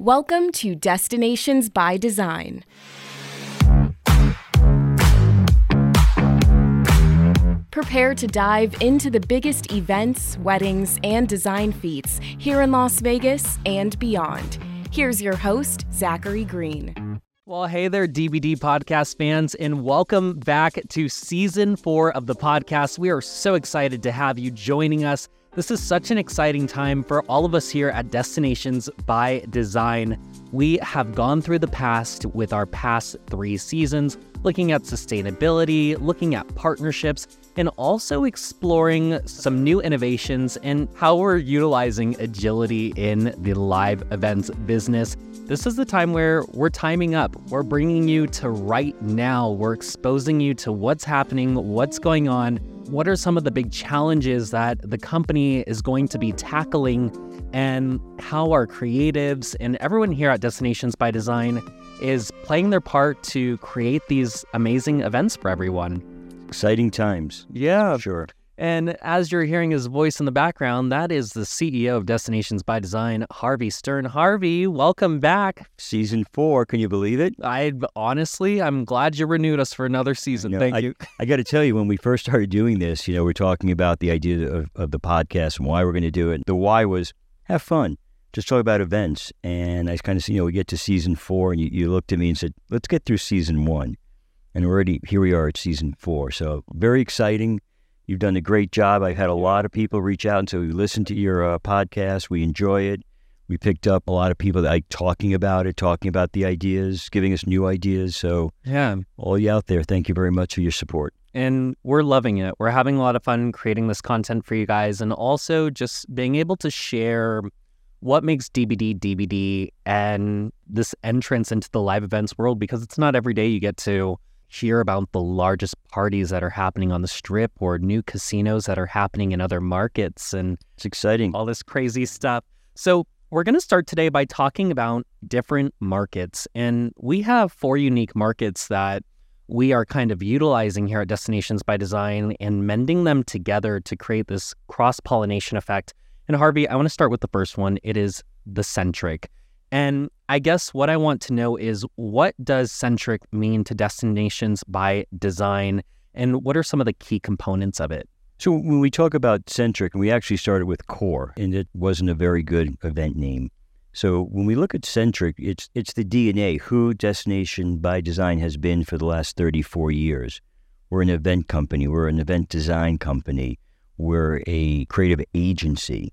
Welcome to Destinations by Design. Prepare to dive into the biggest events, weddings, and design feats here in Las Vegas and beyond. Here's your host, Zachary Green. Well, hey there, DBD podcast fans, and welcome back to season four of the podcast. We are so excited to have you joining us. This is such an exciting time for all of us here at Destinations by Design. We have gone through the past with our past three seasons, looking at sustainability, looking at partnerships, and also exploring some new innovations and how we're utilizing agility in the live events business. This is the time where we're timing up. We're bringing you to right now. We're exposing you to what's happening, what's going on, what are some of the big challenges that the company is going to be tackling, and how our creatives and everyone here at Destinations by Design is playing their part to create these amazing events for everyone. Exciting times. Yeah. Sure. And as you're hearing his voice in the background, that is the CEO of Destinations by Design, Harvey Stern. Harvey, welcome back. Season four. Can you believe it? I honestly, I'm glad you renewed us for another season. You know, Thank I, you. I got to tell you, when we first started doing this, you know, we're talking about the idea of, of the podcast and why we're going to do it. The why was have fun, just talk about events. And I kind of, you know, we get to season four, and you, you looked at me and said, let's get through season one. And already here we are at season four. So very exciting. You've done a great job. I've had a lot of people reach out and say, we listen to your uh, podcast. We enjoy it. We picked up a lot of people that like talking about it, talking about the ideas, giving us new ideas. So, Yeah. all you out there, thank you very much for your support. And we're loving it. We're having a lot of fun creating this content for you guys and also just being able to share what makes DBD DBD and this entrance into the live events world because it's not every day you get to hear about the largest parties that are happening on the strip or new casinos that are happening in other markets and It's exciting. all this crazy stuff. So, we're going to start today by talking about different markets. And we have four unique markets that we are kind of utilizing here at Destinations by Design and mending them together to create this cross pollination effect. And Harvey, I want to start with the first one. It is the centric. And I guess what I want to know is what does centric mean to Destinations by Design? And what are some of the key components of it? So when we talk about centric, we actually started with core, and it wasn't a very good event name. So when we look at centric, it's it's the DNA, who Destination by Design has been for the last 34 years. We're an event company, we're an event design company, we're a creative agency.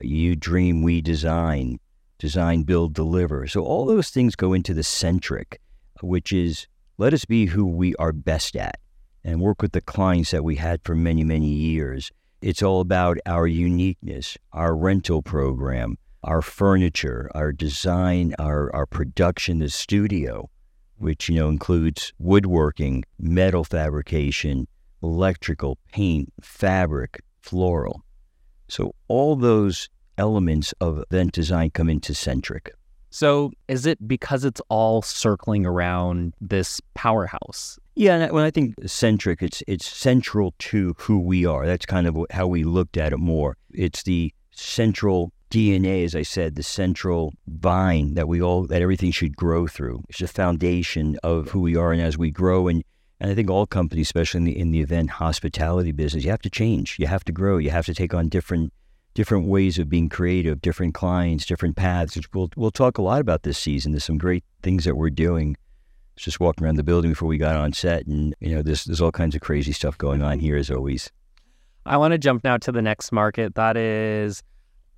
You dream, we design, design, build, deliver. So all those things go into the centric, which is let us be who we are best at and work with the clients that we had for many, many years. It's all about our uniqueness, our rental program, our furniture, our design, our, our production, the studio, which, you know, includes woodworking, metal fabrication, electrical, paint, fabric, floral. So all those elements of event design come into centric. So, is it because it's all circling around this powerhouse? Yeah, and when I think centric, it's it's central to who we are. That's kind of how we looked at it more. It's the central DNA, as I said, the central vine that we all that everything should grow through. It's the foundation of who we are, and as we grow, and and I think all companies, especially in the in the event hospitality business, you have to change. You have to grow. You have to take on different different ways of being creative, different clients, different paths. Which We'll we'll talk a lot about this season. There's some great things that we're doing just walking around the building before we got on set, and you know, there's there's all kinds of crazy stuff going on here as always. I want to jump now to the next market that is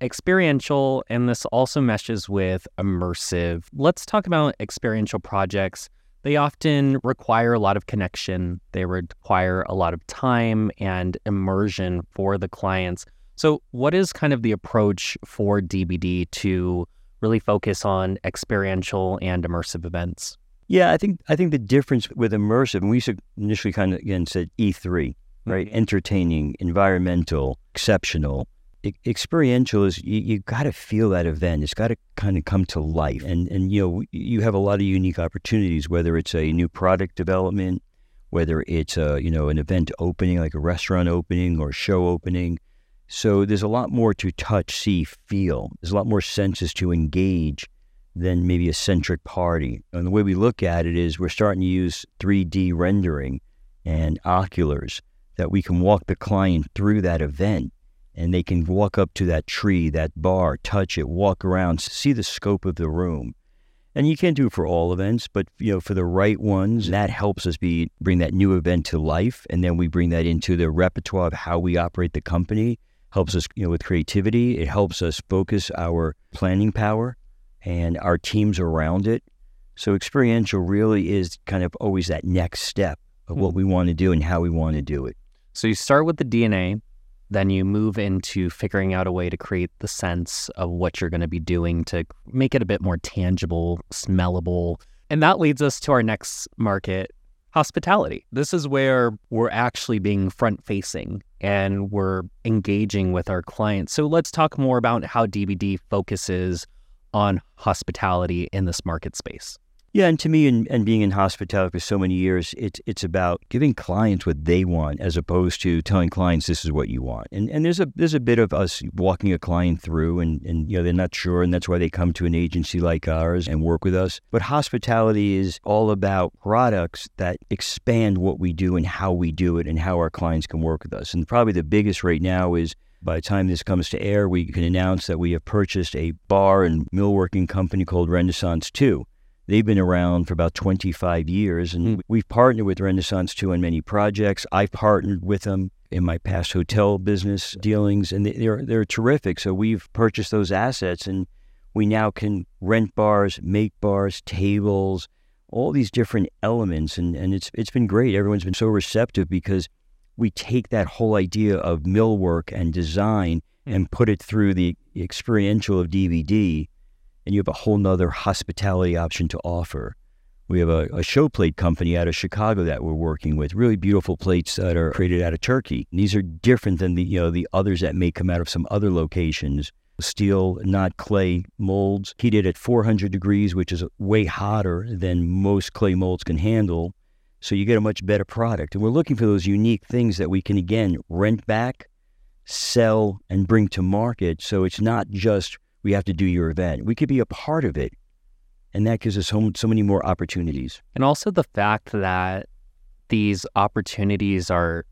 experiential, and this also meshes with immersive. Let's talk about experiential projects. They often require a lot of connection, they require a lot of time and immersion for the clients. So, what is kind of the approach for DBD to really focus on experiential and immersive events? Yeah, I think I think the difference with immersive, and we initially kind of again said E3, right? Mm-hmm. Entertaining, environmental, exceptional. E- experiential is you, you got to feel that event. It's got to kind of come to life, and and you know you have a lot of unique opportunities. Whether it's a new product development, whether it's a you know an event opening like a restaurant opening or show opening. So there's a lot more to touch, see, feel. There's a lot more senses to engage than maybe a centric party. And the way we look at it is we're starting to use 3D rendering and Oculus that we can walk the client through that event and they can walk up to that tree, that bar, touch it, walk around, see the scope of the room. And you can't do it for all events, but you know, for the right ones, that helps us be bring that new event to life, and then we bring that into the repertoire of how we operate the company. Helps us, you know, with creativity. It helps us focus our planning power and our teams around it. So experiential really is kind of always that next step of what hmm. we want to do and how we want to do it. So you start with the DNA, then you move into figuring out a way to create the sense of what you're going to be doing to make it a bit more tangible, smellable. And that leads us to our next market, hospitality. This is where we're actually being front facing and we're engaging with our clients. So let's talk more about how DBD focuses on hospitality in this market space. Yeah, and to me, and, and being in hospitality for so many years, it's it's about giving clients what they want, as opposed to telling clients this is what you want. And and there's a there's a bit of us walking a client through, and and you know they're not sure, and that's why they come to an agency like ours and work with us. But hospitality is all about products that expand what we do and how we do it, and how our clients can work with us. And probably the biggest right now is by the time this comes to air, we can announce that we have purchased a bar and millworking company called Renaissance 2. They've been around for about 25 years, and mm. we've partnered with Renaissance 2 on many projects. I've partnered with them in my past hotel business dealings, and they're, they're terrific. So we've purchased those assets, and we now can rent bars, make bars, tables, all these different elements, and, and it's it's been great. Everyone's been so receptive because we take that whole idea of millwork and design mm. and put it through the experiential of DBD and you have a whole nother hospitality option to offer. We have a, a, show plate company out of Chicago that we're working with. Really beautiful plates that are created out of Turkey. And these are different than the you know the others that may come out of some other locations. Steel, not clay molds, heated at 400 degrees, which is way hotter than most clay molds can handle. So you get a much better product. And we're looking for those unique things that we can again rent back, sell, and bring to market. So it's not just we have to do your event. We could be a part of it. And that gives us so, so many more opportunities. And also the fact that these opportunities are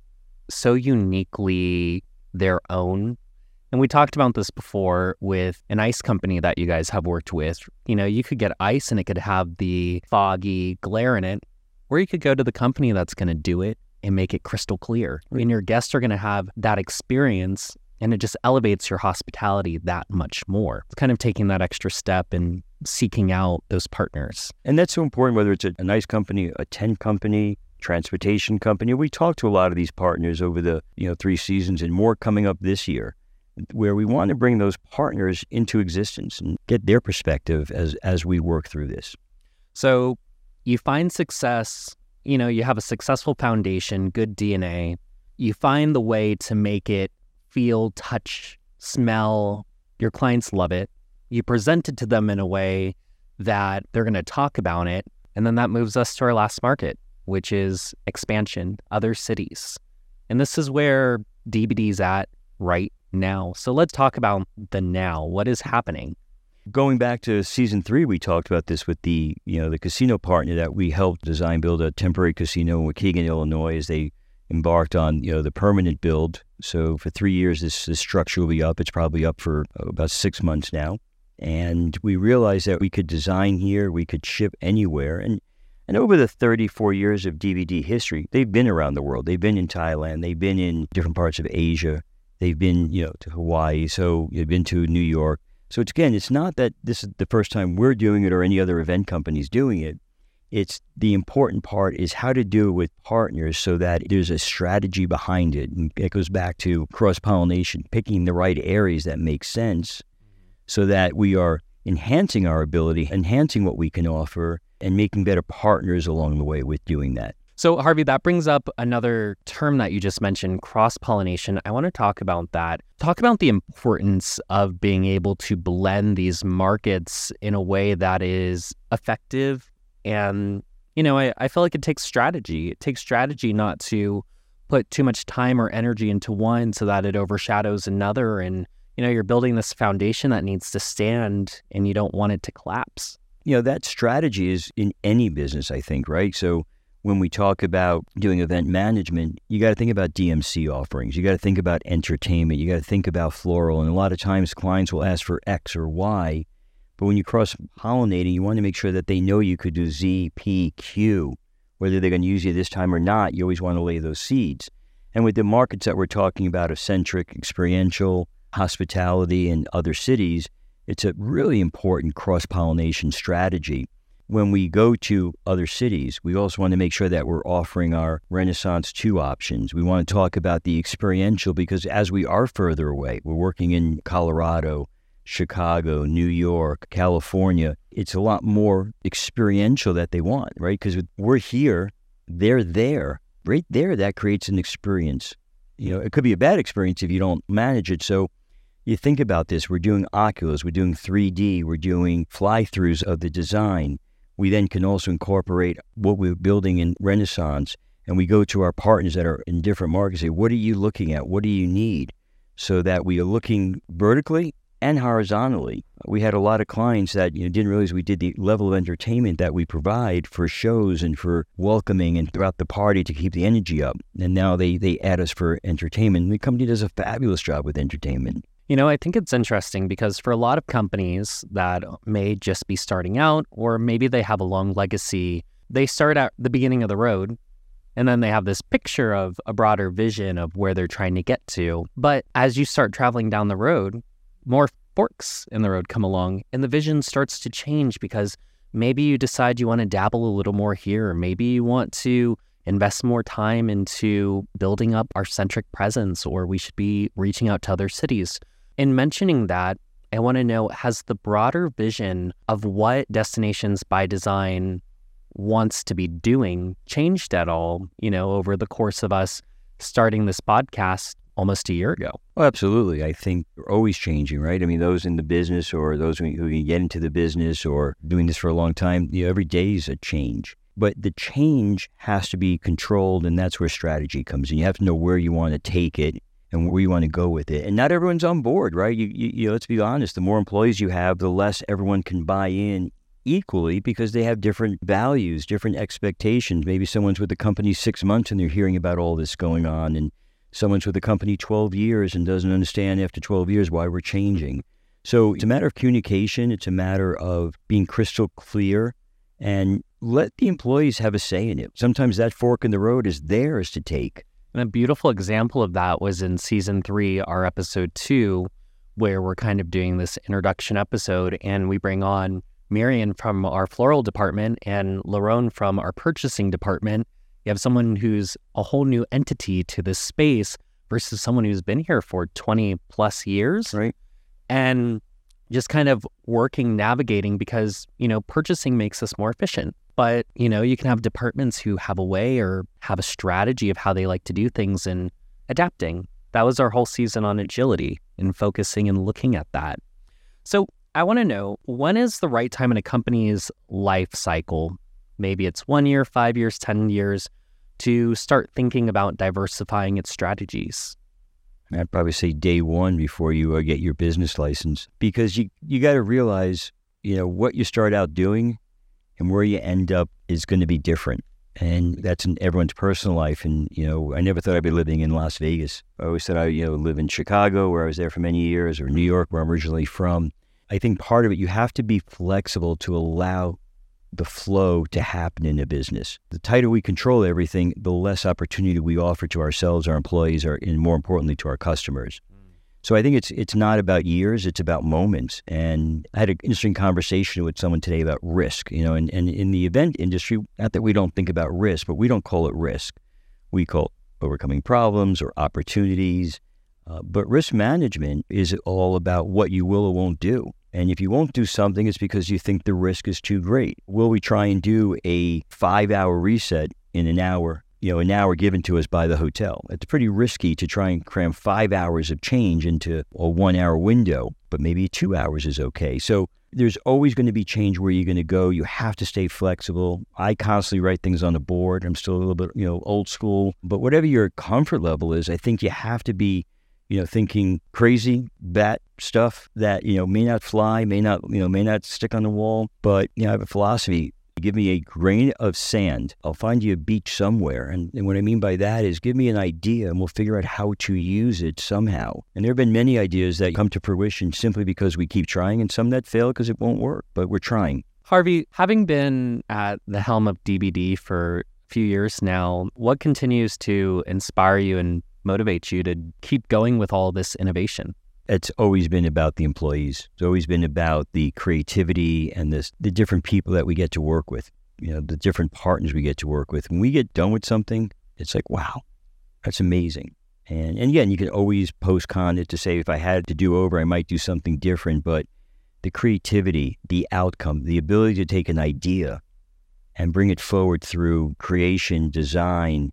so uniquely their own. And we talked about this before with an ice company that you guys have worked with. You know, you could get ice and it could have the foggy glare in it, or you could go to the company that's going to do it and make it crystal clear. I mean, your guests are going to have that experience and it just elevates your hospitality that much more. It's kind of taking that extra step and seeking out those partners. And that's so important, whether it's a, a nice company, a tent company, transportation company. We talked to a lot of these partners over the you know three seasons and more coming up this year, where we want to bring those partners into existence and get their perspective as as we work through this. So you find success, you know, you have a successful foundation, good DNA. You find the way to make it feel, touch, smell. Your clients love it. You present it to them in a way that they're going to talk about it. And then that moves us to our last market, which is expansion, other cities. And this is where DBD is at right now. So let's talk about the now. What is happening? Going back to season three, we talked about this with the you know the casino partner that we helped design build a temporary casino in Waukegan, Illinois, as they embarked on you know the permanent build. So for three years, this, this structure will be up. It's probably up for uh, about six months now, and we realized that we could design here, we could ship anywhere, and and over the 34 years of DBD history, they've been around the world. They've been in Thailand. They've been in different parts of Asia. They've been, you know, to Hawaii. So they've been to New York. So it's again, it's not that this is the first time we're doing it or any other event companies doing it. It's the important part is how to do it with partners so that there's a strategy behind it. And it goes back to cross pollination, picking the right areas that make sense so that we are enhancing our ability, enhancing what we can offer, and making better partners along the way with doing that. So, Harvey, that brings up another term that you just mentioned cross pollination. I want to talk about that. Talk about the importance of being able to blend these markets in a way that is effective and, you know, I, I feel like it takes strategy. It takes strategy not to put too much time or energy into one so that it overshadows another. And, you know, you're building this foundation that needs to stand and you don't want it to collapse. You know, that strategy is in any business, I think, right? So when we talk about doing event management, you got to think about DMC offerings. You got to think about entertainment. You got to think about floral. And a lot of times clients will ask for X or Y. But when you cross pollinating, you want to make sure that they know you could do Z, P, Q. Whether they're going to use you this time or not, you always want to lay those seeds. And with the markets that we're talking about, eccentric, experiential, hospitality, and other cities, it's a really important cross pollination strategy when we go to other cities, we also want to make sure that we're offering our Renaissance 2 options. We want to talk about the experiential because as we are further away, we're working in Colorado, Chicago, New York, California, it's a lot more experiential that they want, right? Because we're here, they're there. Right there, that creates an experience. You know, it could be a bad experience if you don't manage it. So you think about this we're doing Oculus, we're doing 3D, we're doing fly throughs of the design we then can also incorporate what we're building in Renaissance and we go to our partners that are in different markets say, what are you looking at? What do you need? So that we are looking vertically and horizontally. We had a lot of clients that you know, didn't realize we did the level of entertainment that we provide for shows and for welcoming and throughout the party to keep the energy up. And now they, they add us for entertainment. The company does a fabulous job with entertainment. You know, I think it's interesting because for a lot of companies that may just be starting out, or maybe they have a long legacy, they start at the beginning of the road and then they have this picture of a broader vision of where they're trying to get to. But as you start traveling down the road, more forks in the road come along and the vision starts to change because maybe you decide you want to dabble a little more here. Or maybe you want to invest more time into building up our centric presence, or we should be reaching out to other cities. In mentioning that, I want to know has the broader vision of what Destinations by Design wants to be doing changed at all, you know, over the course of us starting this podcast almost a year ago? Oh, absolutely. I think we're always changing, right? I mean, those in the business or those who can get into the business or doing this for a long time, you know, every day is a change. But the change has to be controlled, and that's where strategy comes in. You have to know where you want to take it and where you want to go with it. And not everyone's on board, right? You, you, you know, let's be honest. The more employees you have, the less everyone can buy in equally because they have different values, different expectations. Maybe someone's with the company six months and they're hearing about all this going on, and someone's with the company 12 years and doesn't understand after 12 years why we're changing. So it's a matter of communication. It's a matter of being crystal clear and let the employees have a say in it. Sometimes that fork in the road is theirs to take. And a beautiful example of that was in season three, our episode two, where we're kind of doing this introduction episode and we bring on Marion from our floral department and Larone from our purchasing department. You have someone who's a whole new entity to this space versus someone who's been here for 20 plus years. Right. And just kind of working, navigating because, you know, purchasing makes us more efficient. But, you know, you can have departments who have a way or have a strategy of how they like to do things and adapting. That was our whole season on agility and focusing and looking at that. So I want to know when is the right time in a company's life cycle? Maybe it's one year, five years, 10 years to start thinking about diversifying its strategies. I'd probably say day one before you uh, get your business license because you, you got to realize, you know, what you start out doing and where you end up is going to be different. And that's in everyone's personal life. And, you know, I never thought I'd be living in Las Vegas. I always thought I, you know, live in Chicago, where I was there for many years, or New York, where I'm originally from. I think part of it, you have to be flexible to allow the flow to happen in a business. The tighter we control everything, the less opportunity we offer to ourselves, our employees, or, and more importantly, to our customers. So I think it's it's not about years, it's about moments. And I had an interesting conversation with someone today about risk. You know, and, and in the event industry, not that we don't think about risk, but we don't call it risk. We call it overcoming problems or opportunities. Uh, but risk management is all about what you will or won't do. And if you won't do something, it's because you think the risk is too great. Will we try and do a five hour reset in an hour you know, an hour given to us by the hotel. It's pretty risky to try and cram five hours of change into a one hour window, but maybe two hours is okay. So there's always going to be change where you're going to go. You have to stay flexible. I constantly write things on the board. I'm still a little bit, you know, old school, but whatever your comfort level is, I think you have to be you know, thinking crazy bat stuff that, you know, may not fly, may not, you know, may not stick on the wall. But, you know, I have a philosophy. Give me a grain of sand. I'll find you a beach somewhere. And, and what I mean by that is give me an idea and we'll figure out how to use it somehow. And there have been many ideas that come to fruition simply because we keep trying and some that fail because it won't work, but we're trying. Harvey, having been at the helm of DBD for a few years now, what continues to inspire you and motivate you to keep going with all this innovation? It's always been about the employees. It's always been about the creativity and this, the different people that we get to work with, you know, the different partners we get to work with. When we get done with something, it's like, wow, that's amazing. And, and again, you can always post con it to say, if I had to do over, I might do something different. But the creativity, the outcome, the ability to take an idea and bring it forward through creation, design,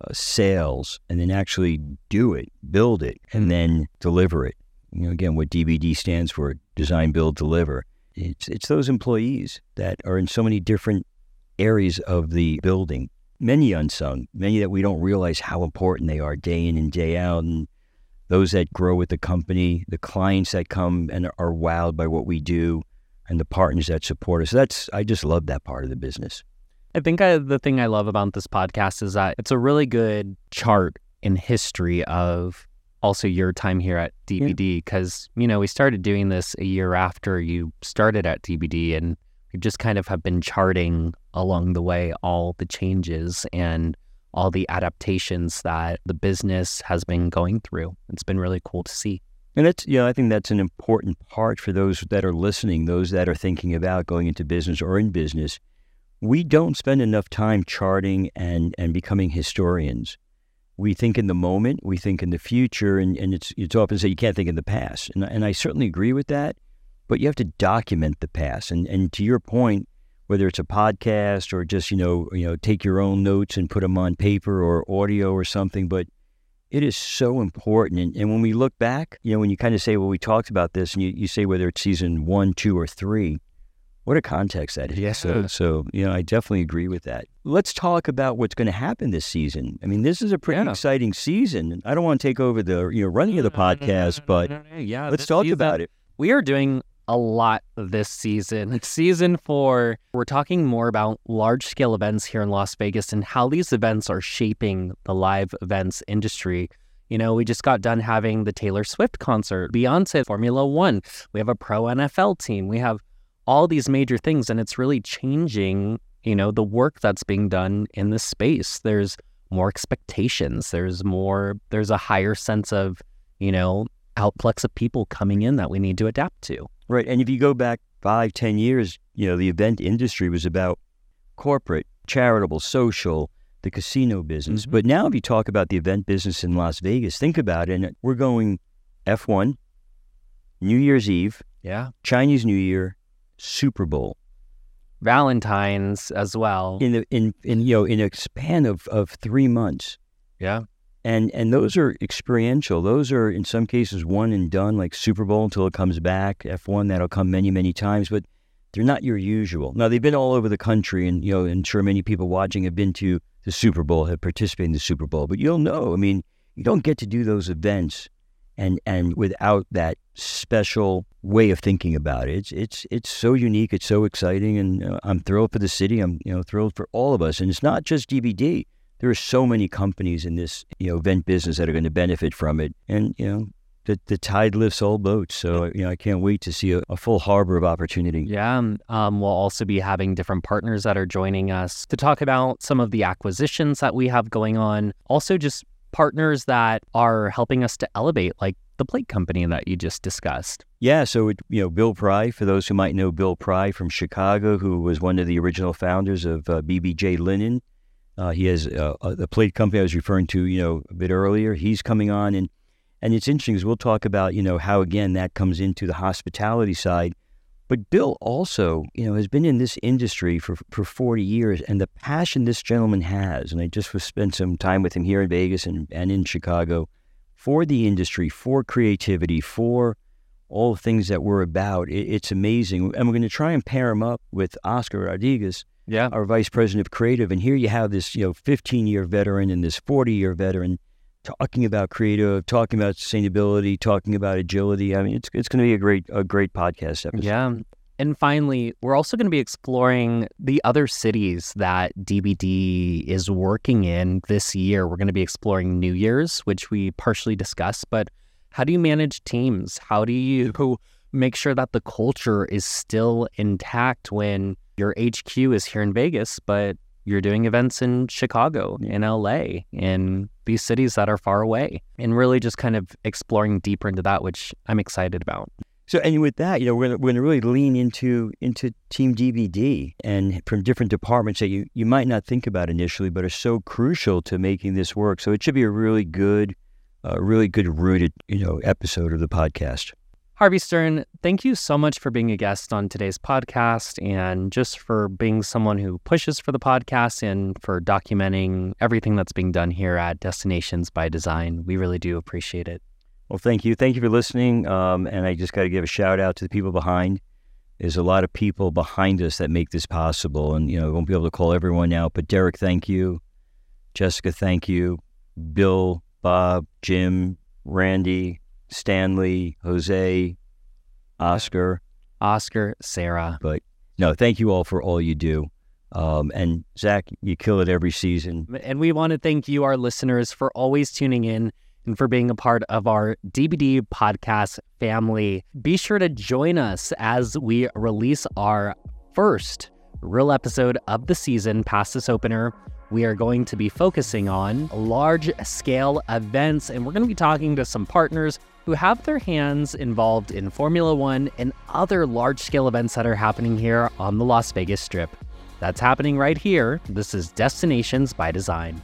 uh, sales, and then actually do it, build it, and hmm. then deliver it. You know, again, what DBD stands for: design, build, deliver. It's it's those employees that are in so many different areas of the building, many unsung, many that we don't realize how important they are day in and day out, and those that grow with the company, the clients that come and are wowed by what we do, and the partners that support us. That's I just love that part of the business. I think I, the thing I love about this podcast is that it's a really good chart in history of also your time here at DBD because yeah. you know we started doing this a year after you started at DBD and we just kind of have been charting along the way all the changes and all the adaptations that the business has been going through. It's been really cool to see. And it's, yeah, I think that's an important part for those that are listening, those that are thinking about going into business or in business. We don't spend enough time charting and, and becoming historians. We think in the moment, we think in the future, and, and it's, it's often said you can't think in the past. And, and I certainly agree with that, but you have to document the past. And, and to your point, whether it's a podcast or just you know you know take your own notes and put them on paper or audio or something but it is so important and, and when we look back you know when you kind of say well we talked about this and you, you say whether it's season one two or three what a context that is yeah. so, so you know i definitely agree with that let's talk about what's going to happen this season i mean this is a pretty yeah. exciting season i don't want to take over the you know running of the podcast but mm-hmm. yeah let's talk season, about it we are doing a lot this season. Season four, we're talking more about large scale events here in Las Vegas and how these events are shaping the live events industry. You know, we just got done having the Taylor Swift concert, Beyonce, Formula One. We have a pro NFL team. We have all these major things, and it's really changing, you know, the work that's being done in this space. There's more expectations. There's more, there's a higher sense of, you know, outflux of people coming in that we need to adapt to. Right. And if you go back five, ten years, you know, the event industry was about corporate, charitable, social, the casino business. Mm-hmm. But now if you talk about the event business in Las Vegas, think about it. And we're going F1, New Year's Eve, yeah, Chinese New Year, Super Bowl. Valentine's as well. In the in in you know in a span of of three months. Yeah and and those are experiential. Those are in some cases one and done, like Super Bowl until it comes back. F one that'll come many many times, but they're not your usual. Now they've been all over the country, and you know, I'm sure many people watching have been to the Super Bowl, have participated in the Super Bowl. But you'll know, I mean, you don't get to do those events and and without that special way of thinking about it. It's it's it's so unique. It's so exciting, and uh, I'm thrilled for the city. I'm you know thrilled for all of us, and it's not just DBD there are so many companies in this you know event business that are going to benefit from it, and you know the, the tide lifts all boats. So you know, I can't wait to see a, a full harbor of opportunity. Yeah, um, we'll also be having different partners that are joining us to talk about some of the acquisitions that we have going on. Also, just partners that are helping us to elevate, like the plate company that you just discussed. Yeah, so it, you know Bill Pry, for those who might know Bill Pry from Chicago, who was one of the original founders of uh, BBJ Linen. Uh, he has uh, uh, the plate company I was referring to, you know, a bit earlier. He's coming on, and and it's interesting because we'll talk about, you know, how again that comes into the hospitality side. But Bill also, you know, has been in this industry for for 40 years, and the passion this gentleman has, and I just spent some time with him here in Vegas and, and in Chicago, for the industry, for creativity, for all the things that we're about. It, it's amazing, and we're going to try and pair him up with Oscar Rodriguez yeah. our vice president of creative. And here you have this, you know, 15 year veteran and this 40 year veteran talking about creative, talking about sustainability, talking about agility. I mean, it's it's going to be a great a great podcast episode. Yeah. And finally, we're also going to be exploring the other cities that DBD is working in this year. We're going to be exploring New Year's, which we partially discussed, but how do you manage teams? How do you make sure that the culture is still intact when your HQ is here in Vegas, but you're doing events in Chicago, in LA, in these cities that are far away, and really just kind of exploring deeper into that, which I'm excited about. So, and with that, you know, we're, we're going to really lean into into Team DBD and from different departments that you, you might not think about initially, but are so crucial to making this work. So, it should be a really good, uh, really good rooted, you know, episode of the podcast. Harvey Stern, thank you so much for being a guest on today's podcast and just for being someone who pushes for the podcast and for documenting everything that's being done here at Destinations by Design. We really do appreciate it. Well, thank you. Thank you for listening. Um, and I just got to give a shout out to the people behind. There's a lot of people behind us that make this possible. And, you know, I won't be able to call everyone out, but Derek, thank you. Jessica, thank you. Bill, Bob, Jim, Randy, Stanley, Jose, Oscar. Oscar, Sarah. But no, thank you all for all you do. Um, and Zach, you kill it every season. And we want to thank you, our listeners, for always tuning in and for being a part of our DBD podcast family. Be sure to join us as we release our first real episode of the season past this opener. We are going to be focusing on large scale events, and we're going to be talking to some partners who have their hands involved in Formula One and other large scale events that are happening here on the Las Vegas Strip. That's happening right here. This is Destinations by Design.